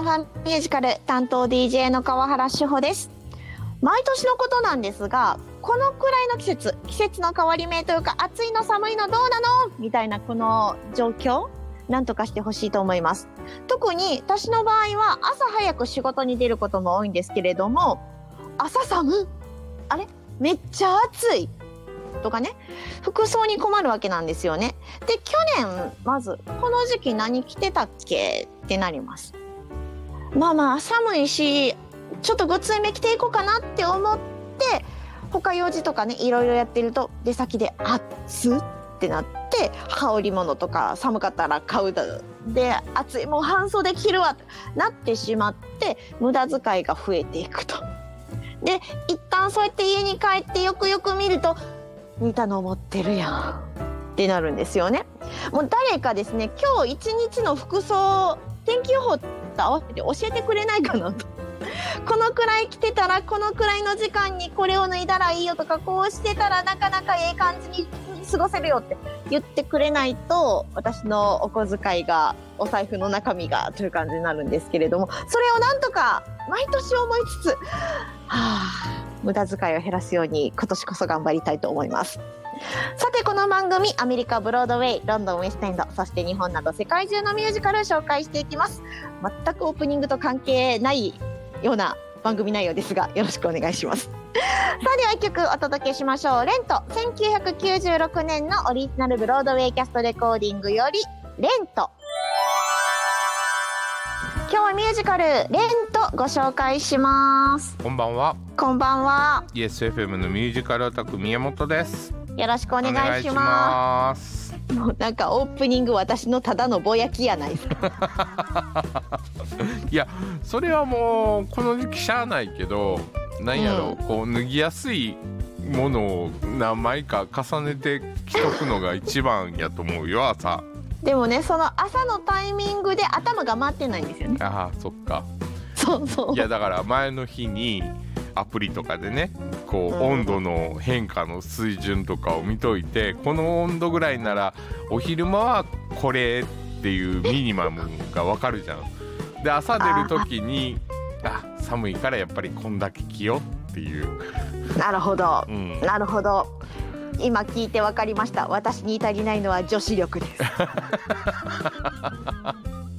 ンファンミュージカル担当 DJ の川原志保です。毎年のことなんですがこのくらいの季節季節の変わり目というか暑いの寒いのどうなの？みたいなこの状況なんとかしてほしいと思います。特に私の場合は朝早く仕事に出ることも多いんですけれども朝寒あれ？めっちゃ暑い？とかね。服装に困るわけなんですよね。で去年まずこの時期何着てたっけ？ってなります。まあまあ寒いしちょっとごつい目着ていこうかなって思って他用事とかねいろいろやってると出先で暑ってなって羽織物とか寒かったら買うだで暑いもう半袖着るわってなってしまって無駄遣いが増えていくと。で一旦そうやって家に帰ってよくよく見ると似たの持ってるやんってなるんですよね。もう誰かですね今日一日の服装天気予報と合わせて教えてくれないかなと。このくらい着てたらこのくらいの時間にこれを脱いだらいいよとかこうしてたらなかなかええ感じに過ごせるよって言ってくれないと私のお小遣いがお財布の中身がという感じになるんですけれどもそれをなんとか毎年思いつつはあ無駄遣いを減らすように今年こそ頑張りたいと思いますさてこの番組アメリカブロードウェイロンドンウェストエンドそして日本など世界中のミュージカルを紹介していきます。全くオープニングと関係ないような番組内容ですがよろしくお願いします。さあでは一曲お届けしましょう。レント1996年のオリジナルブロードウェイキャストレコーディングよりレント。今日はミュージカルレントご紹介します。こんばんは。こんばんは。ESFM のミュージカルオタク宮本ですよろしくお願いします。もうなんかオープニング私のただのぼやきやないですか。いやそれはもうこの時期しゃあないけどなんやろう、こう脱ぎやすいものを何枚か重ねて着とくのが一番やと思うよ朝。でもねその朝のタイミングで頭が回ってないんですよね。ああそっか。そうそう。いやだから前の日にアプリとかでねこう、うん。温度の変化の水準とかを見といてこの温度ぐらいならお昼間はこれっていうミニマムがわかるじゃん。で朝出る時にあ寒いからやっぱりこんだけ着ようっていう、なるほど。うん、なるほど。今聞いて分かりました。私に足りないのは女子力です。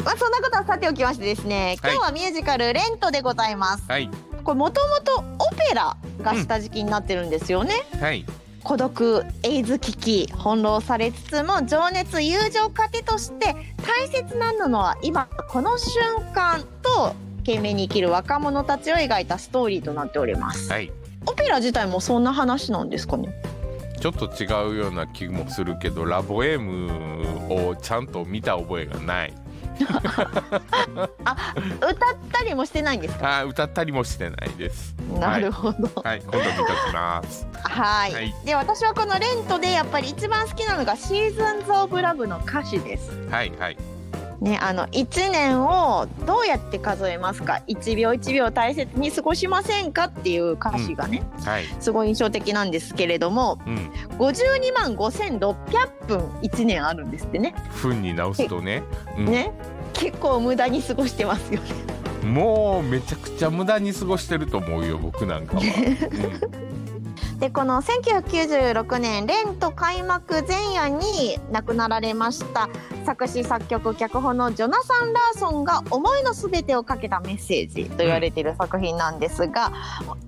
まあそんなことはさておきましてですね。今日はミュージカル「レント」でございます。はいこれもともとオペラが下敷きになってるんですよね、はい。孤独エイズ危機翻弄されつつも情熱友情糧として大切なのは今この瞬間と懸命に生きる若者たちを描いたストーリーとなっております。はい。オペラ自体もそんな話なんですかね？ちょっと違うような気もするけどラボエームをちゃんと見た覚えがないあ歌ったりもしてないんですか？あ歌ったりもしてないです。なるほど。はい今度見ときます。はい。はい。で私はこの「レント」でやっぱり一番好きなのが「シーズンズ・オブ・ラブ」の歌詞です。はいはい。ね、あの1年をどうやって数えますか？1秒1秒大切に過ごしませんかっていう歌詞がね、はい。すごい印象的なんですけれどもうん。52万5600分1年あるんですってね。分に直すとね、うん。ね結構無駄に過ごしてますよね。もうめちゃくちゃ無駄に過ごしてると思うよ僕なんかは、でこの1996年レント開幕前夜に亡くなられました作詞作曲脚本のジョナサン・ラーソンが思いの全てをかけたメッセージと言われている作品なんですが、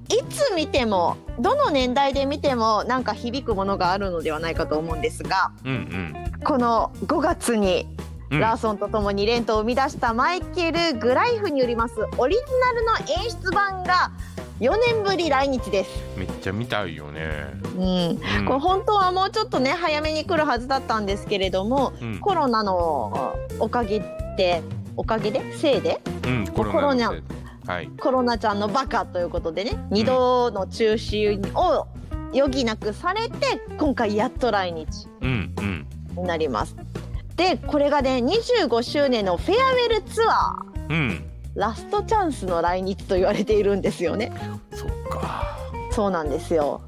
いつ見てもどの年代で見てもなんか響くものがあるのではないかと思うんですがうん、うん。この5月にうん。ラーソンと共にレントを生み出したマイケル・グライフによりますオリジナルの演出版が4年ぶり来日です。めっちゃ見たいよね、うん。うん。これ本当はもうちょっとね早めに来るはずだったんですけれどもうん。コロナのおかげでおかげで？せいで？うん、コロナはい。コロナちゃんのバカということでね2度の中止を余儀なくされて今回やっと来日になります。でこれがね25周年のフェアウェルツアー。うん。ラストチャンスの来日と言われているんですよね。そっか。そうなんですよ。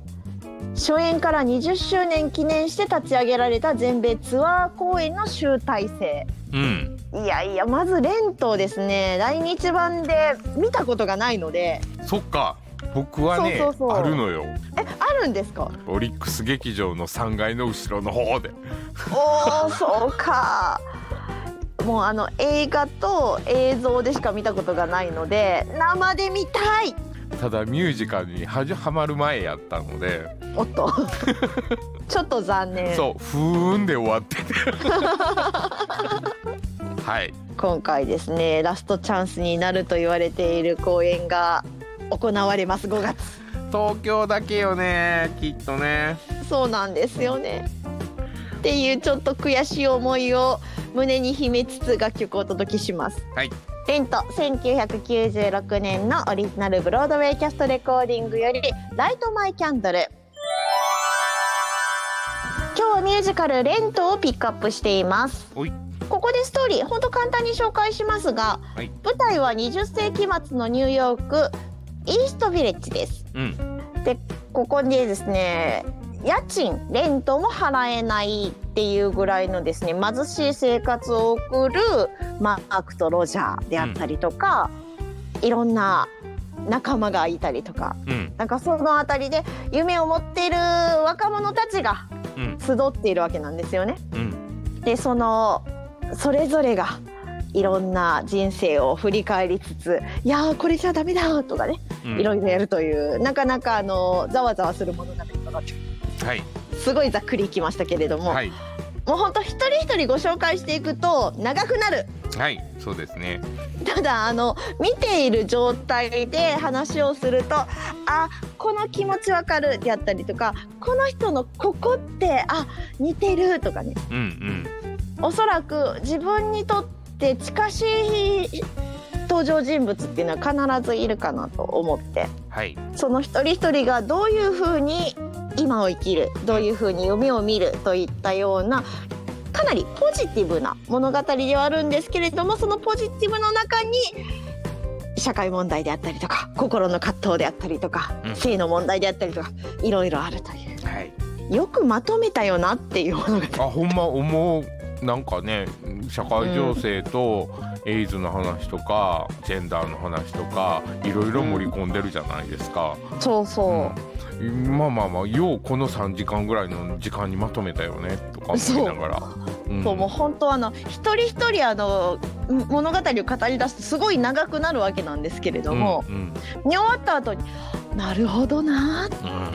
初演から20周年記念して立ち上げられた全米ツアー公演の集大成。うん。いやいやまずレントですね。来日版で見たことがないので。そっか僕はねそうそうそう。あるのよ。えあるんですか？オリックス劇場の3階の後ろの方で。おおそうか。もうあの映画と映像でしか見たことがないので生で見たい。ただミュージカルにはじはまる前やったので、おっと。ちょっと残念。そうふーんで終わってて。はい。今回ですねラストチャンスになると言われている公演が行われます5月。東京だけよねきっとね。そうなんですよね。っていうちょっと悔しい思いを胸に秘めつつ楽曲をお届けします。はい。レント1996年のオリジナルブロードウェイキャストレコーディングより「ライト・マイ・キャンドル」今日はミュージカル「レント」をピックアップしています。ここでストーリーほんと簡単に紹介しますが、はい。舞台は20世紀末のニューヨークイーストビレッジです。うん。ここでですね家賃レントも払えないっていうぐらいのですね貧しい生活を送るマークとロジャーであったりとか、いろんな仲間がいたりとかうん。なんかその辺りで夢を持っている若者たちがうん。集っているわけなんですよね。うん。でそのそれぞれがいろんな人生を振り返りつつ「いやーこれじゃダメだ」とかねうんいろいろやるというなかなかあのざわざわする物語となってはい。すごいざっくりいきましたけれども、はい。もうほんと一人一人ご紹介していくと長くなる。はいそうですね。ただあの見ている状態で話をするとあこの気持ちわかるであったりとかこの人のここってあ似てるとかね。うんうん。おそらく自分にとって近しい登場人物っていうのは必ずいるかなと思って。はい。その一人一人がどういうふうに今を生きるどういうふうに夢を見るといったようなかなりポジティブな物語ではあるんですけれどもそのポジティブの中に社会問題であったりとか心の葛藤であったりとか、うん。性の問題であったりとかいろいろあるという。はい。よくまとめたよなっていう物語。あほんま思うなんかね社会情勢とエイズの話とか、ジェンダーの話とかいろいろ盛り込んでるじゃないですか、そうそう、うん。まあまあまあようこの3時間ぐらいの時間にまとめたよねとか思いながら。う。ん。そうもう本当あの一人一人あの物語を語り出すとすごい長くなるわけなんですけれども、うん見終わった後になるほどなー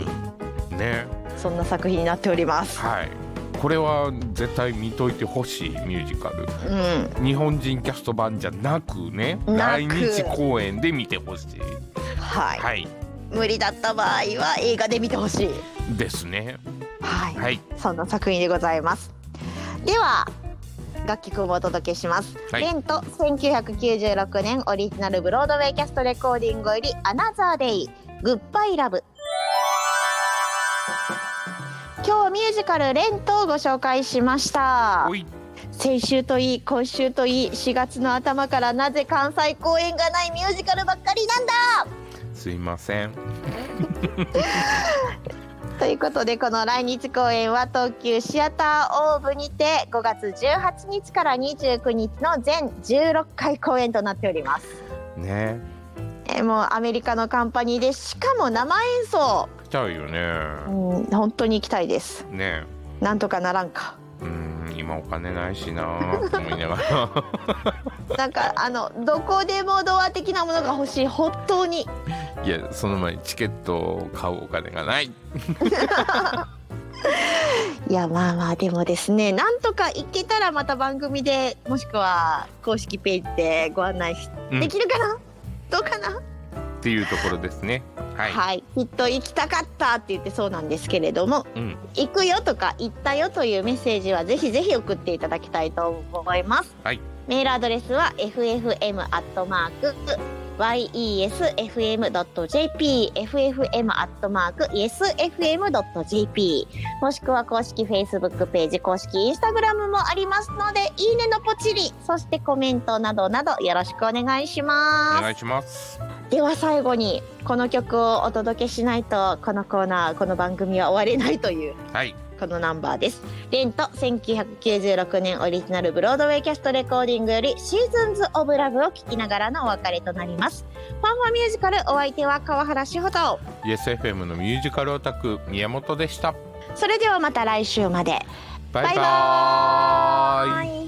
うんうん。ね。そんな作品になっております。はいこれは絶対見といてほしいミュージカル。うん、日本人キャスト版じゃなくね来日公演で見てほしい。はい、はい。無理だった場合は映画で見てほしい。ですね。はい、はい。そんな作品でございます。では楽曲をお届けします。はい。レント1996年オリジナルブロードウェイキャストレコーディングよりアナザーデイグッバイラブ。今日はミュージカルレントをご紹介しました。先週といい今週といい4月の頭からなぜ関西公演がないミュージカルばっかりなんだ。すいません。ということでこの来日公演は東急シアターオーブにて5月18日から29日の全16回公演となっております。ね。えーもうアメリカのカンパニーでしかも生演奏、来ちゃうよね。うん、本当に行きたいです。ね。なんとかならんか。うん今お金ないしな と思いながら。なんかあのどこでもドア的なものが欲しい。本当に。いやその前にチケットを買うお金がない。いやまあまあでもですねなんとか行けたらまた番組でもしくは公式ページでご案内できるかな、どうかな？っていうところですね。はい、はい、きっと行きたかったって言ってそうなんですけれどもうん。行くよとか行ったよというメッセージはぜひぜひ送っていただきたいと思います。はい。メールアドレスは ffm アットマーク yesfm.jp ffm アットマーク yesfm.jp もしくは公式 Facebook ページ公式 Instagram もありますのでいいねのポチリ。そしてコメントなどなどよろしくお願いします。お願いしますでは最後にこの曲をお届けしないとこのコーナーこの番組は終われないというはいこのナンバーです。レント1996年オリジナルブロードウェイキャストレコーディングよりシーズンズ・オブ・ラブを聴きながらのお別れとなります。ファンファミュージカルお相手は川原志穂と YesFM のミュージカルオタク宮本でしたそれではまた来週まで。バイバーイイ